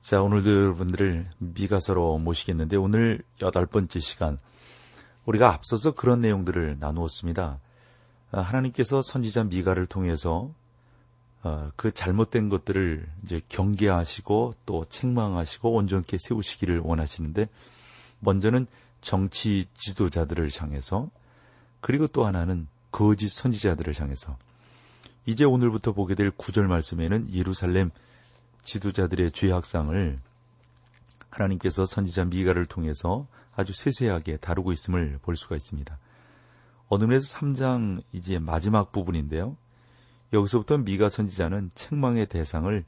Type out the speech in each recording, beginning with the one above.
자, 오늘도 여러분들을 미가서로 모시겠는데 오늘 여덟 번째 시간 우리가 앞서서 그런 내용들을 나누었습니다. 아, 하나님께서 선지자 미가를 통해서 어, 그 잘못된 것들을 이제 경계하시고 또 책망하시고 온전케 세우시기를 원하시는데 먼저는 정치 지도자들을 향해서 그리고 또 하나는 거짓 선지자들을 향해서 이제 오늘부터 보게 될 구절 말씀에는 예루살렘 지도자들의 죄악상을 하나님께서 선지자 미가를 통해서 아주 세세하게 다루고 있음을 볼 수가 있습니다. 어둠에서 3장 이제 마지막 부분인데요. 여기서부터 미가 선지자는 책망의 대상을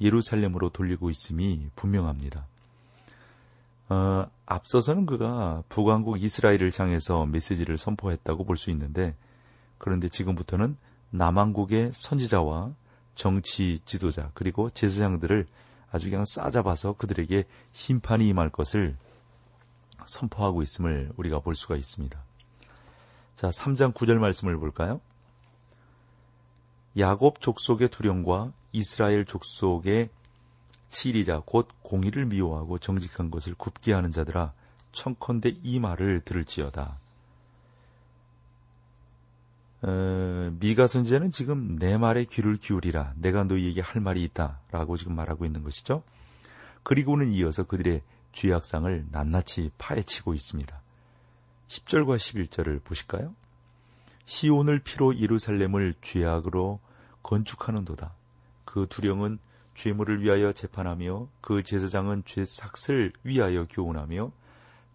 예루살렘으로 돌리고 있음이 분명합니다. 어, 앞서서는 그가 북왕국 이스라엘을 향해서 메시지를 선포했다고 볼 수 있는데 그런데 지금부터는 남왕국의 선지자와 정치 지도자 그리고 제사장들을 아주 그냥 싸잡아서 그들에게 심판이 임할 것을 선포하고 있음을 우리가 볼 수가 있습니다. 자, 3장 9절 말씀을 볼까요? 야곱 족속의 두령과 이스라엘 족속의 시리자 곧 공의를 미워하고 정직한 것을 굽게 하는 자들아 청컨대 이 말을 들을지어다. 어, 미가 선지자는 지금 내 말에 귀를 기울이라 내가 너희에게 할 말이 있다라고 지금 말하고 있는 것이죠. 그리고는 이어서 그들의 죄악상을 낱낱이 파헤치고 있습니다. 10절과 11절을 보실까요? 시온을 피로 예루살렘을 죄악으로 건축하는도다. 그 두령은 죄물을 위하여 재판하며 그 제사장은 죄삭을 위하여 교훈하며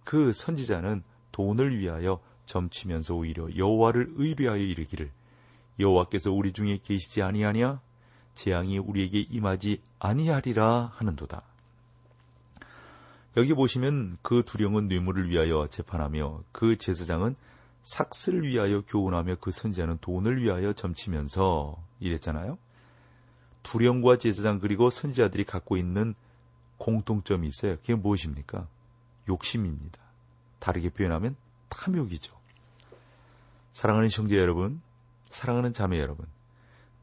그 선지자는 돈을 위하여 점치면서 오히려 여호와를 의뢰하여 이르기를 여호와께서 우리 중에 계시지 아니하냐 재앙이 우리에게 임하지 아니하리라 하는도다. 여기 보시면 그 두령은 뇌물을 위하여 재판하며 그 제사장은 삭스를 위하여 교훈하며 그 선지자는 돈을 위하여 점치면서 이랬잖아요. 두령과 제사장 그리고 선지자들이 갖고 있는 공통점이 있어요. 그게 무엇입니까? 욕심입니다. 다르게 표현하면 탐욕이죠. 사랑하는 형제 여러분, 사랑하는 자매 여러분,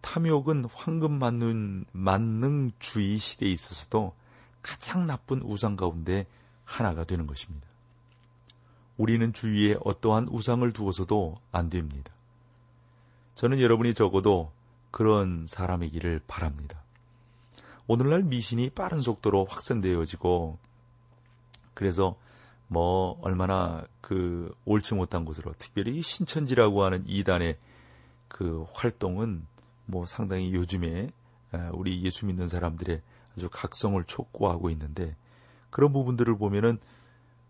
탐욕은 황금 만능, 만능주의 시대에 있어서도 가장 나쁜 우상 가운데 하나가 되는 것입니다. 우리는 주위에 어떠한 우상을 두어서도 안 됩니다. 저는 여러분이 적어도 그런 사람이기를 바랍니다. 오늘날 미신이 빠른 속도로 확산되어지고 그래서 뭐 얼마나 그 옳지 못한 곳으로 특별히 신천지라고 하는 이단의 그 활동은 뭐 상당히 요즘에 우리 예수 믿는 사람들의 아주 각성을 촉구하고 있는데 그런 부분들을 보면은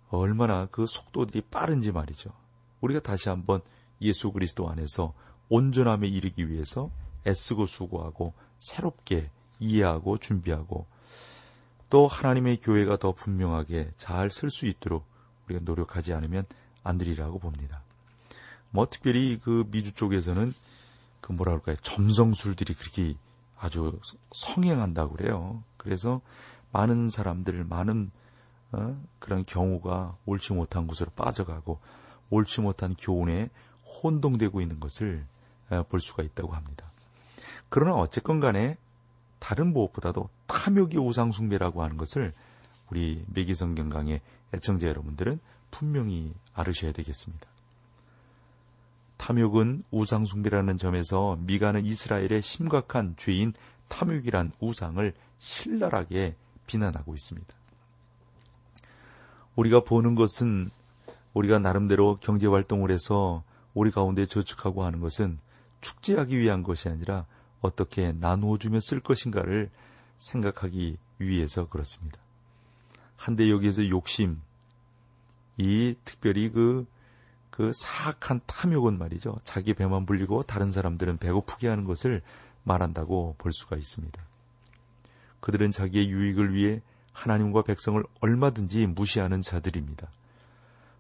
얼마나 그 속도들이 빠른지 말이죠. 우리가 다시 한번 예수 그리스도 안에서 온전함에 이르기 위해서 애쓰고 수고하고 새롭게 이해하고 준비하고 또 하나님의 교회가 더 분명하게 잘 쓸 수 있도록 우리가 노력하지 않으면 안 되리라고 봅니다. 뭐 특별히 그 미주 쪽에서는 그 뭐라 그럴까요? 점성술들이 그렇게 아주 성행한다고 그래요. 그래서 많은 사람들, 많은 어? 그런 경우가 옳지 못한 곳으로 빠져가고 옳지 못한 교훈에 혼동되고 있는 것을 어, 볼 수가 있다고 합니다. 그러나 어쨌건 간에 다른 무엇보다도 탐욕이 우상숭배라고 하는 것을 우리 매기성경강의 애청자 여러분들은 분명히 알으셔야 되겠습니다. 탐욕은 우상숭배라는 점에서 미가는 이스라엘의 심각한 죄인 탐욕이란 우상을 신랄하게 비난하고 있습니다. 우리가 보는 것은 우리가 나름대로 경제 활동을 해서 우리 가운데 저축하고 하는 것은 축제하기 위한 것이 아니라 어떻게 나누어 주며 쓸 것인가를 생각하기 위해서 그렇습니다. 한데 여기에서 욕심, 이 특별히 그, 그 사악한 탐욕은 말이죠. 자기 배만 불리고 다른 사람들은 배고프게 하는 것을 말한다고 볼 수가 있습니다. 그들은 자기의 유익을 위해 하나님과 백성을 얼마든지 무시하는 자들입니다.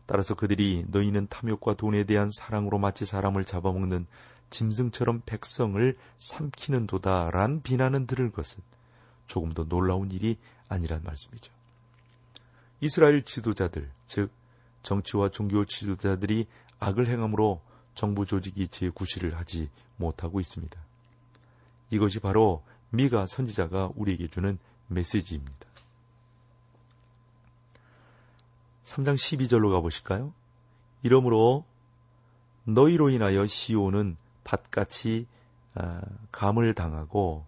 따라서 그들이 너희는 탐욕과 돈에 대한 사랑으로 마치 사람을 잡아먹는 짐승처럼 백성을 삼키는 도다란 비난은 들을 것은 조금도 놀라운 일이 아니란 말씀이죠. 이스라엘 지도자들, 즉 정치와 종교 지도자들이 악을 행함으로 정부 조직이 제9시를 하지 못하고 있습니다. 이것이 바로 미가 선지자가 우리에게 주는 메시지입니다. 3장 12절로 가보실까요? 이러므로 너희로 인하여 시온은 밭같이 아, 감을 당하고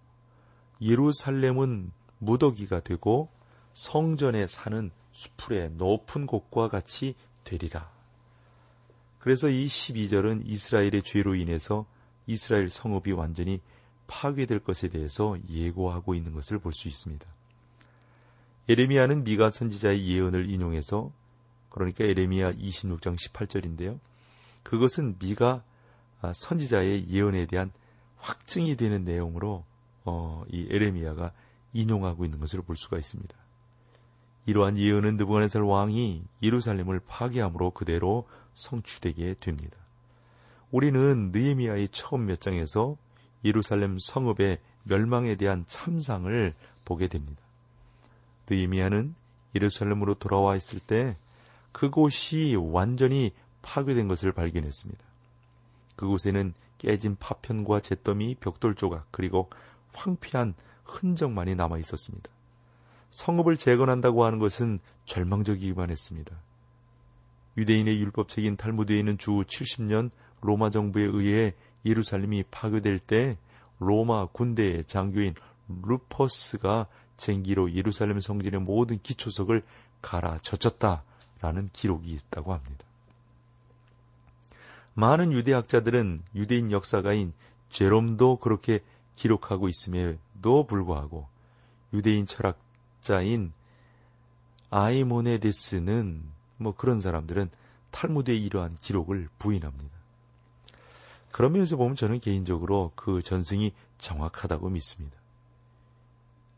예루살렘은 무더기가 되고 성전에 사는 수풀의 높은 곳과 같이 되리라. 그래서 이 12절은 이스라엘의 죄로 인해서 이스라엘 성읍이 완전히 파괴될 것에 대해서 예고하고 있는 것을 볼 수 있습니다. 에레미야는 미가 선지자의 예언을 인용해서 그러니까 에레미야 26장 18절인데요. 그것은 미가 선지자의 예언에 대한 확증이 되는 내용으로 어, 이 에레미야가 인용하고 있는 것을 볼 수가 있습니다. 이러한 예언은 느부갓네살 왕이 예루살렘을 파괴함으로 그대로 성취되게 됩니다. 우리는 느헤미야의 처음 몇 장에서 예루살렘 성읍의 멸망에 대한 참상을 보게 됩니다. 느헤미야는 예루살렘으로 돌아와 있을 때 그곳이 완전히 파괴된 것을 발견했습니다. 그곳에는 깨진 파편과 잿더미, 벽돌 조각, 그리고 황폐한 흔적만이 남아 있었습니다. 성읍을 재건한다고 하는 것은 절망적이기만 했습니다. 유대인의 율법책인 탈무드에는 주 70년 로마 정부에 의해 예루살렘이 파괴될 때 로마 군대의 장교인 루퍼스가 쟁기로 예루살렘 성전의 모든 기초석을 갈아 젖혔다라는 기록이 있다고 합니다. 많은 유대학자들은 유대인 역사가인 제롬도 그렇게 기록하고 있음에도 불구하고 유대인 철학자인 아이모네데스는 뭐 그런 사람들은 탈무드의 이러한 기록을 부인합니다. 그런 면에서 보면 저는 개인적으로 그 전승이 정확하다고 믿습니다.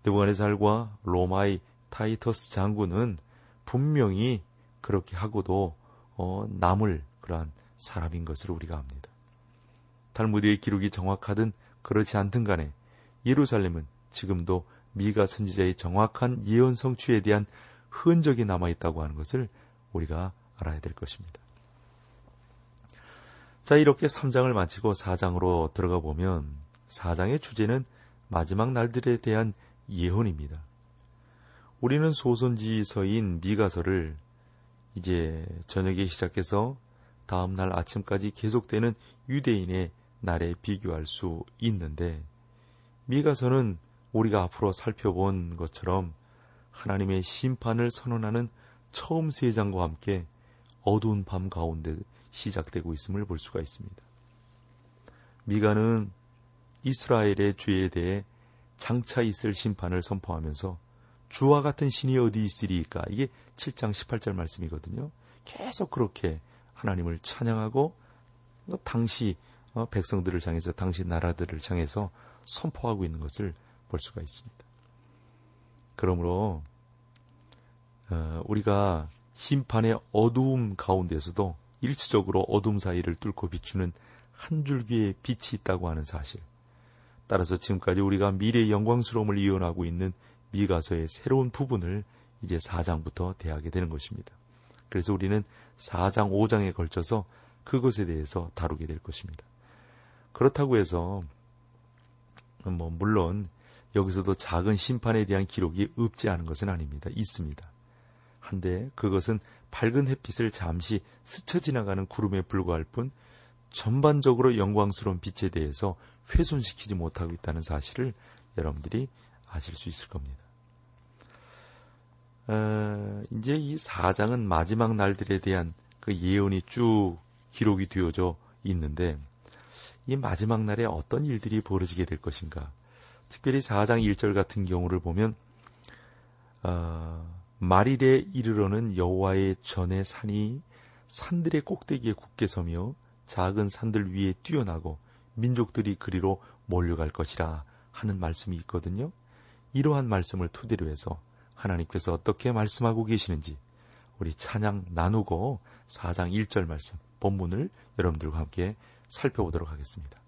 느부갓네살과 로마의 타이터스 장군은 분명히 그렇게 하고도 어, 남을 그러한 사람인 것을 우리가 압니다. 탈무드의 기록이 정확하든 그렇지 않든 간에 예루살렘은 지금도 미가 선지자의 정확한 예언 성취에 대한 흔적이 남아 있다고 하는 것을 우리가 알아야 될 것입니다. 자, 이렇게 3장을 마치고 4장으로 들어가 보면 4장의 주제는 마지막 날들에 대한 예언입니다. 우리는 소선지서인 미가서를 이제 저녁에 시작해서 다음 날 아침까지 계속되는 유대인의 날에 비교할 수 있는데 미가서는 우리가 앞으로 살펴본 것처럼 하나님의 심판을 선언하는 처음 세 장과 함께 어두운 밤 가운데 시작되고 있음을 볼 수가 있습니다. 미가는 이스라엘의 죄에 대해 장차 있을 심판을 선포하면서 주와 같은 신이 어디 있으리까? 이게 7장 18절 말씀이거든요. 계속 그렇게 하나님을 찬양하고 당시 어, 백성들을 향해서 당시 나라들을 향해서 선포하고 있는 것을 볼 수가 있습니다. 그러므로 어, 우리가 심판의 어두움 가운데서도 일시적으로 어둠 사이를 뚫고 비추는 한 줄기의 빛이 있다고 하는 사실. 따라서 지금까지 우리가 미래의 영광스러움을 이어나고 있는 미가서의 새로운 부분을 이제 4장부터 대하게 되는 것입니다. 그래서 우리는 4장, 5장에 걸쳐서 그것에 대해서 다루게 될 것입니다. 그렇다고 해서 뭐 물론 여기서도 작은 심판에 대한 기록이 없지 않은 것은 아닙니다. 있습니다. 한데 그것은 밝은 햇빛을 잠시 스쳐 지나가는 구름에 불과할 뿐 전반적으로 영광스러운 빛에 대해서 훼손시키지 못하고 있다는 사실을 여러분들이 아실 수 있을 겁니다. 어, 이제 이 4장은 마지막 날들에 대한 그 예언이 쭉 기록이 되어져 있는데 이 마지막 날에 어떤 일들이 벌어지게 될 것인가. 특별히 4장 1절 같은 경우를 보면 어, 말일에 이르러는 여호와의 전의 산이 산들의 꼭대기에 굳게 서며 작은 산들 위에 뛰어나고 민족들이 그리로 몰려갈 것이라 하는 말씀이 있거든요. 이러한 말씀을 토대로 해서 하나님께서 어떻게 말씀하고 계시는지 우리 찬양 나누고 4장 1절 말씀 본문을 여러분들과 함께 살펴보도록 하겠습니다.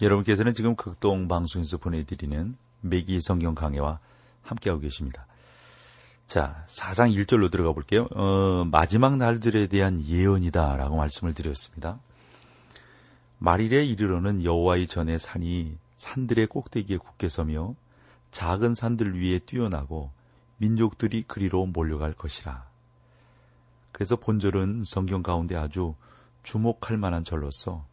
여러분께서는 지금 극동 방송에서 보내드리는 매기 성경 강해와 함께하고 계십니다. 자, 4장 1절로 들어가 볼게요. 어, 마지막 날들에 대한 예언이다라고 말씀을 드렸습니다. 말일에 이르러는 여호와의 전에 산이 산들의 꼭대기에 굳게 서며 작은 산들 위에 뛰어나고 민족들이 그리로 몰려갈 것이라. 그래서 본절은 성경 가운데 아주 주목할 만한 절로서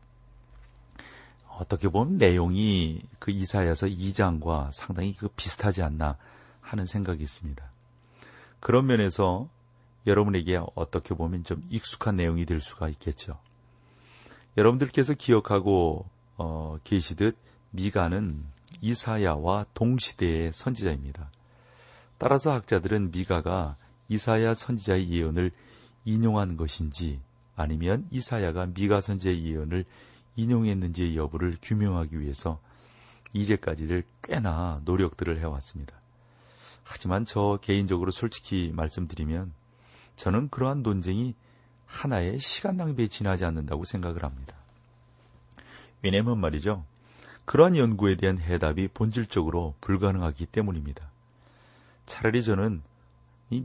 어떻게 보면 내용이 그 이사야서 2장과 상당히 그 비슷하지 않나 하는 생각이 있습니다. 그런 면에서 여러분에게 어떻게 보면 좀 익숙한 내용이 될 수가 있겠죠. 여러분들께서 기억하고 어, 계시듯 미가는 이사야와 동시대의 선지자입니다. 따라서 학자들은 미가가 이사야 선지자의 예언을 인용한 것인지 아니면 이사야가 미가 선지자의 예언을 인용했는지의 여부를 규명하기 위해서 이제까지를 꽤나 노력들을 해왔습니다. 하지만 저 개인적으로 솔직히 말씀드리면 저는 그러한 논쟁이 하나의 시간 낭비에 지나지 않는다고 생각을 합니다. 왜냐면 말이죠. 그러한 연구에 대한 해답이 본질적으로 불가능하기 때문입니다. 차라리 저는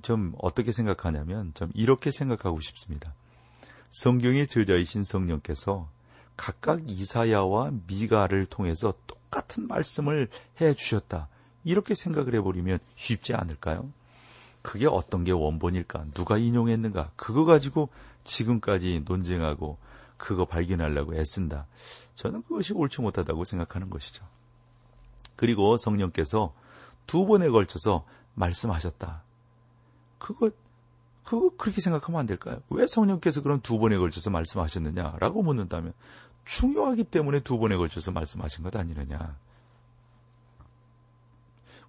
좀 어떻게 생각하냐면 좀 이렇게 생각하고 싶습니다. 성경의 저자이신 성령께서 각각 이사야와 미가를 통해서 똑같은 말씀을 해 주셨다. 이렇게 생각을 해버리면 쉽지 않을까요? 그게 어떤 게 원본일까? 누가 인용했는가? 그거 가지고 지금까지 논쟁하고 그거 발견하려고 애쓴다. 저는 그것이 옳지 못하다고 생각하는 것이죠. 그리고 성령께서 두 번에 걸쳐서 말씀하셨다. 그거 그거 그렇게 생각하면 안 될까요? 왜 성령께서 그런 두 번에 걸쳐서 말씀하셨느냐라고 묻는다면 중요하기 때문에 두 번에 걸쳐서 말씀하신 것 아니느냐.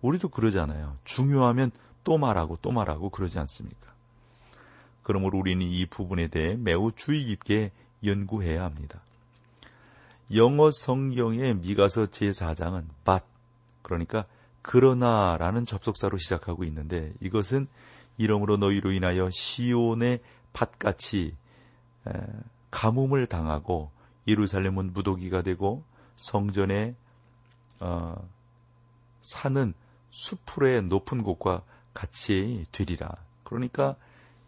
우리도 그러잖아요. 중요하면 또 말하고 또 말하고 그러지 않습니까? 그러므로 우리는 이 부분에 대해 매우 주의 깊게 연구해야 합니다. 영어 성경의 미가서 제4장은 but 그러니까 그러나라는 접속사로 시작하고 있는데 이것은 이러므로 너희로 인하여 시온의 밭같이 가뭄을 당하고 예루살렘은 무더기가 되고 성전에 어, 사는 수풀의 높은 곳과 같이 되리라. 그러니까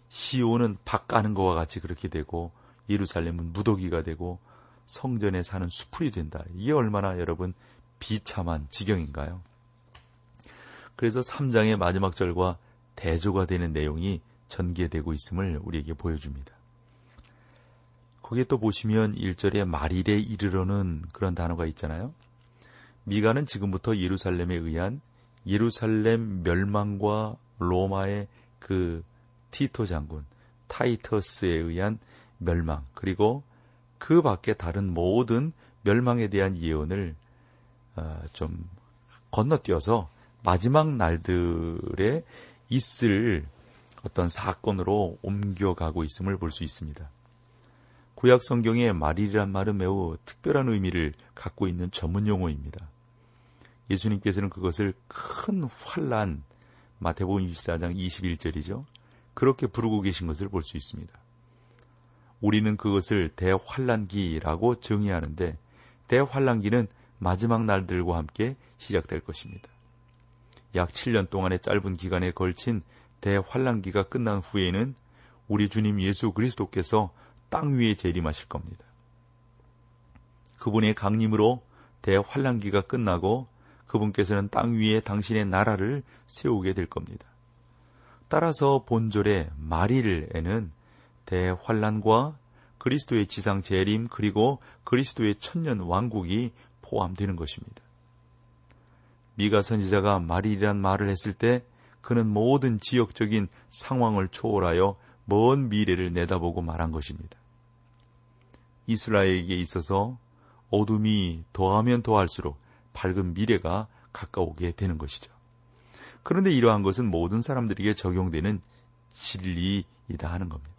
시온은 밭 가는 것과 같이 그렇게 되고 예루살렘은 무더기가 되고 성전에 사는 수풀이 된다. 이게 얼마나 여러분 비참한 지경인가요? 그래서 3장의 마지막 절과 대조가 되는 내용이 전개되고 있음을 우리에게 보여줍니다. 거기에 또 보시면 1절에 말일에 이르러는 그런 단어가 있잖아요. 미가는 지금부터 예루살렘에 의한 예루살렘 멸망과 로마의 그 티토 장군 타이터스에 의한 멸망 그리고 그 밖에 다른 모든 멸망에 대한 예언을 어, 좀 건너뛰어서 마지막 날들에 있을 어떤 사건으로 옮겨가고 있음을 볼 수 있습니다. 구약 성경의 말일이란 말은 매우 특별한 의미를 갖고 있는 전문 용어입니다. 예수님께서는 그것을 큰 환란 마태복음 24장 21절이죠. 그렇게 부르고 계신 것을 볼 수 있습니다. 우리는 그것을 대환란기라고 정의하는데 대환란기는 마지막 날들과 함께 시작될 것입니다. 약 7년 동안의 짧은 기간에 걸친 대환란기가 끝난 후에는 우리 주님 예수 그리스도께서 땅 위에 재림하실 겁니다. 그분의 강림으로 대환란기가 끝나고 그분께서는 땅 위에 당신의 나라를 세우게 될 겁니다. 따라서 본절의 말일에는 대환란과 그리스도의 지상 재림 그리고 그리스도의 천년 왕국이 포함되는 것입니다. 미가 선지자가 말일이란 말을 했을 때 그는 모든 지역적인 상황을 초월하여 먼 미래를 내다보고 말한 것입니다. 이스라엘에게 있어서 어둠이 더하면 더할수록 밝은 미래가 가까우게 되는 것이죠. 그런데 이러한 것은 모든 사람들에게 적용되는 진리이다 하는 겁니다.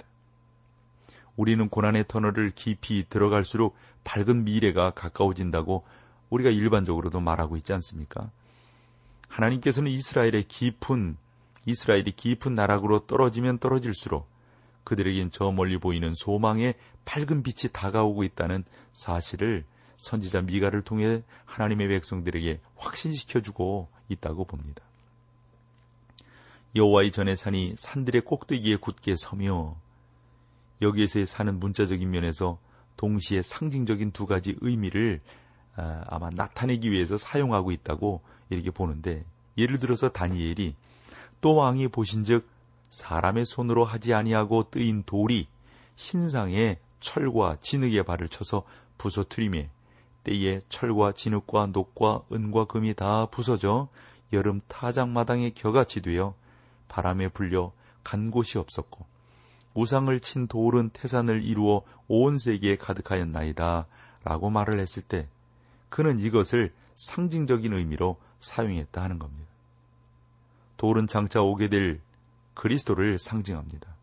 우리는 고난의 터널을 깊이 들어갈수록 밝은 미래가 가까워진다고 우리가 일반적으로도 말하고 있지 않습니까? 하나님께서는 이스라엘의 깊은 이스라엘이 깊은 나락으로 떨어지면 떨어질수록 그들에겐 저 멀리 보이는 소망의 밝은 빛이 다가오고 있다는 사실을 선지자 미가를 통해 하나님의 백성들에게 확신시켜주고 있다고 봅니다. 여호와의 전에 산이 산들의 꼭대기에 굳게 서며 여기에서의 사는 문자적인 면에서 동시에 상징적인 두 가지 의미를 아, 아마 나타내기 위해서 사용하고 있다고 이렇게 보는데 예를 들어서 다니엘이 또 왕이 보신즉 사람의 손으로 하지 아니하고 뜨인 돌이 신상에 철과 진흙의 발을 쳐서 부서뜨리매 때에 철과 진흙과 녹과 은과 금이 다 부서져 여름 타작마당에 겨같이 되어 바람에 불려 간 곳이 없었고 우상을 친 돌은 태산을 이루어 온 세계에 가득하였나이다 라고 말을 했을 때 그는 이것을 상징적인 의미로 사용했다 하는 겁니다. 돌은 장차 오게 될 그리스도를 상징합니다.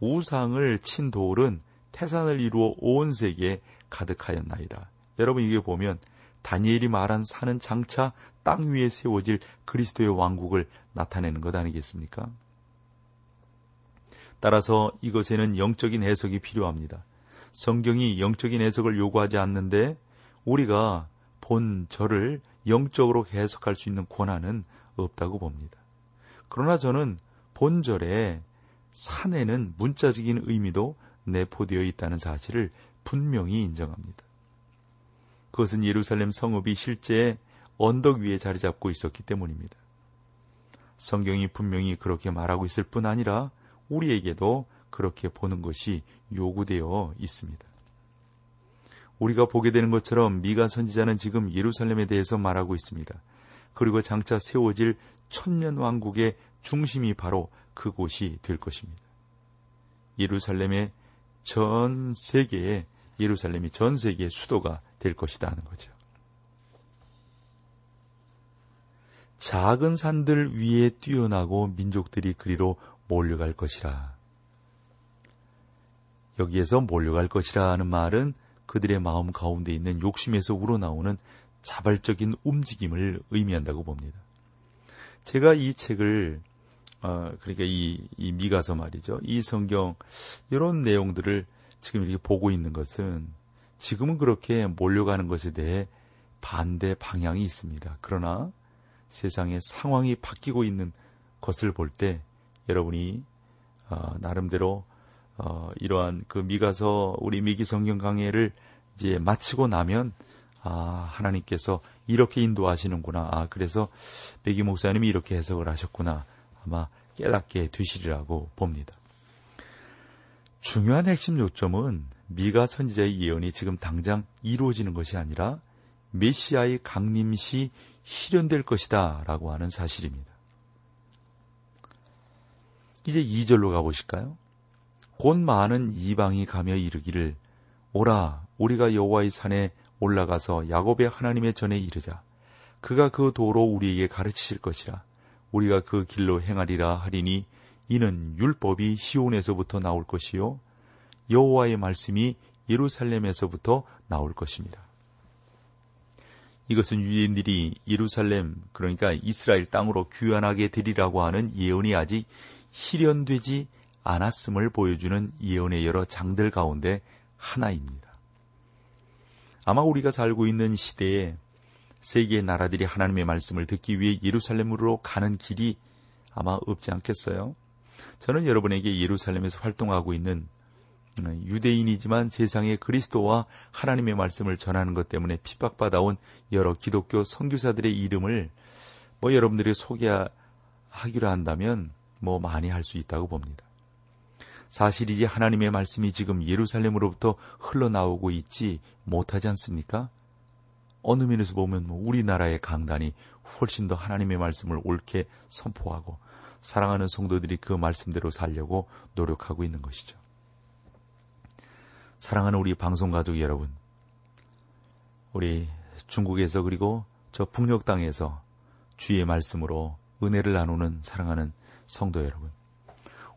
우상을 친 돌은 태산을 이루어 온 세계에 가득하였나이다. 여러분 이게 보면 다니엘이 말한 산은 장차 땅 위에 세워질 그리스도의 왕국을 나타내는 것 아니겠습니까? 따라서 이것에는 영적인 해석이 필요합니다. 성경이 영적인 해석을 요구하지 않는데 우리가 본 절을 영적으로 해석할 수 있는 권한은 없다고 봅니다. 그러나 저는 본절에 산에는 문자적인 의미도 내포되어 있다는 사실을 분명히 인정합니다. 그것은 예루살렘 성읍이 실제 언덕 위에 자리 잡고 있었기 때문입니다. 성경이 분명히 그렇게 말하고 있을 뿐 아니라 우리에게도 그렇게 보는 것이 요구되어 있습니다. 우리가 보게 되는 것처럼 미가 선지자는 지금 예루살렘에 대해서 말하고 있습니다. 그리고 장차 세워질 천년 왕국의 중심이 바로 그곳이 될 것입니다. 예루살렘의 전 세계에 예루살렘이 전 세계의 수도가 될 것이다 하는 거죠. 작은 산들 위에 뛰어나고 민족들이 그리로 몰려갈 것이라. 여기에서 몰려갈 것이라 하는 말은 그들의 마음 가운데 있는 욕심에서 우러나오는 자발적인 움직임을 의미한다고 봅니다. 제가 이 책을 어, 그러니까 이, 이 미가서 말이죠. 이 성경 이런 내용들을 지금 이렇게 보고 있는 것은 지금은 그렇게 몰려가는 것에 대해 반대 방향이 있습니다. 그러나 세상의 상황이 바뀌고 있는 것을 볼 때 여러분이 어, 나름대로 어, 이러한 그 미가서 우리 미기 성경 강해를 이제 마치고 나면 아 하나님께서 이렇게 인도하시는구나. 아 그래서 백기 목사님이 이렇게 해석을 하셨구나. 아마 깨닫게 되시리라고 봅니다. 중요한 핵심 요점은 미가 선지자의 예언이 지금 당장 이루어지는 것이 아니라 메시아의 강림시 실현될 것이다 라고 하는 사실입니다. 이제 2절로 가보실까요? 곧 많은 이방이 가며 이르기를 오라 우리가 여호와의 산에 올라가서 야곱의 하나님의 전에 이르자 그가 그 도로 우리에게 가르치실 것이라 우리가 그 길로 행하리라 하리니 이는 율법이 시온에서부터 나올 것이요 여호와의 말씀이 예루살렘에서부터 나올 것입니다. 이것은 유대인들이 예루살렘 그러니까 이스라엘 땅으로 귀환하게 되리라고 하는 예언이 아직 실현되지 않았음을 보여주는 예언의 여러 장들 가운데 하나입니다. 아마 우리가 살고 있는 시대에 세계의 나라들이 하나님의 말씀을 듣기 위해 예루살렘으로 가는 길이 아마 없지 않겠어요? 저는 여러분에게 예루살렘에서 활동하고 있는 유대인이지만 세상에 그리스도와 하나님의 말씀을 전하는 것 때문에 핍박받아온 여러 기독교 선교사들의 이름을 뭐 여러분들이 소개하기로 한다면 뭐 많이 할 수 있다고 봅니다. 사실이지 하나님의 말씀이 지금 예루살렘으로부터 흘러나오고 있지 못하지 않습니까? 어느 면에서 보면 뭐 우리나라의 강단이 훨씬 더 하나님의 말씀을 옳게 선포하고 사랑하는 성도들이 그 말씀대로 살려고 노력하고 있는 것이죠. 사랑하는 우리 방송 가족 여러분, 우리 중국에서 그리고 저 북녘 땅에서 주의 말씀으로 은혜를 나누는 사랑하는 성도 여러분.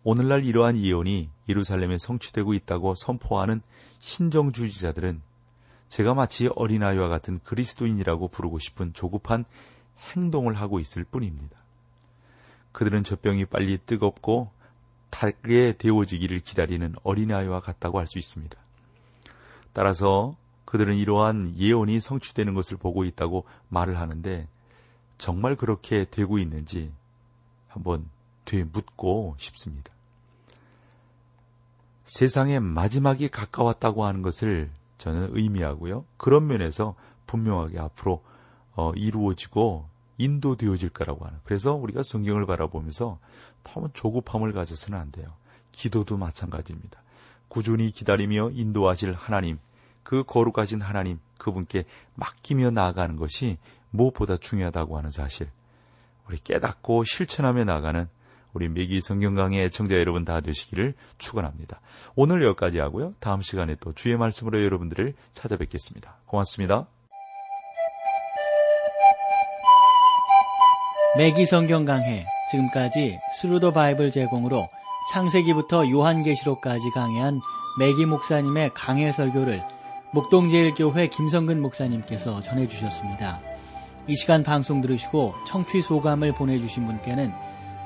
오늘날 이러한 예언이 예루살렘에 성취되고 있다고 선포하는 신정주의자들은 제가 마치 어린아이와 같은 그리스도인이라고 부르고 싶은 조급한 행동을 하고 있을 뿐입니다. 그들은 젖병이 빨리 뜨겁고 타게 데워지기를 기다리는 어린아이와 같다고 할 수 있습니다. 따라서 그들은 이러한 예언이 성취되는 것을 보고 있다고 말을 하는데 정말 그렇게 되고 있는지 한번 되묻고 싶습니다. 세상의 마지막이 가까웠다고 하는 것을 저는 의미하고요. 그런 면에서 분명하게 앞으로 어, 이루어지고 인도되어질 거라고 하는. 그래서 우리가 성경을 바라보면서 너무 조급함을 가져서는 안 돼요. 기도도 마찬가지입니다. 꾸준히 기다리며 인도하실 하나님, 그 거룩하신 하나님, 그분께 맡기며 나아가는 것이 무엇보다 중요하다고 하는 사실. 우리 깨닫고 실천하며 나가는 우리 매기 성경 강의 애청자 여러분 다 되시기를 축원합니다. 오늘 여기까지 하고요. 다음 시간에 또 주의 말씀으로 여러분들을 찾아뵙겠습니다. 고맙습니다. 맥기 성경 강해 지금까지 Thru the Bible 제공으로 창세기부터 요한계시록까지 강해한 맥기 목사님의 강해 설교를 목동제일교회 김성근 목사님께서 전해주셨습니다. 이 시간 방송 들으시고 청취 소감을 보내주신 분께는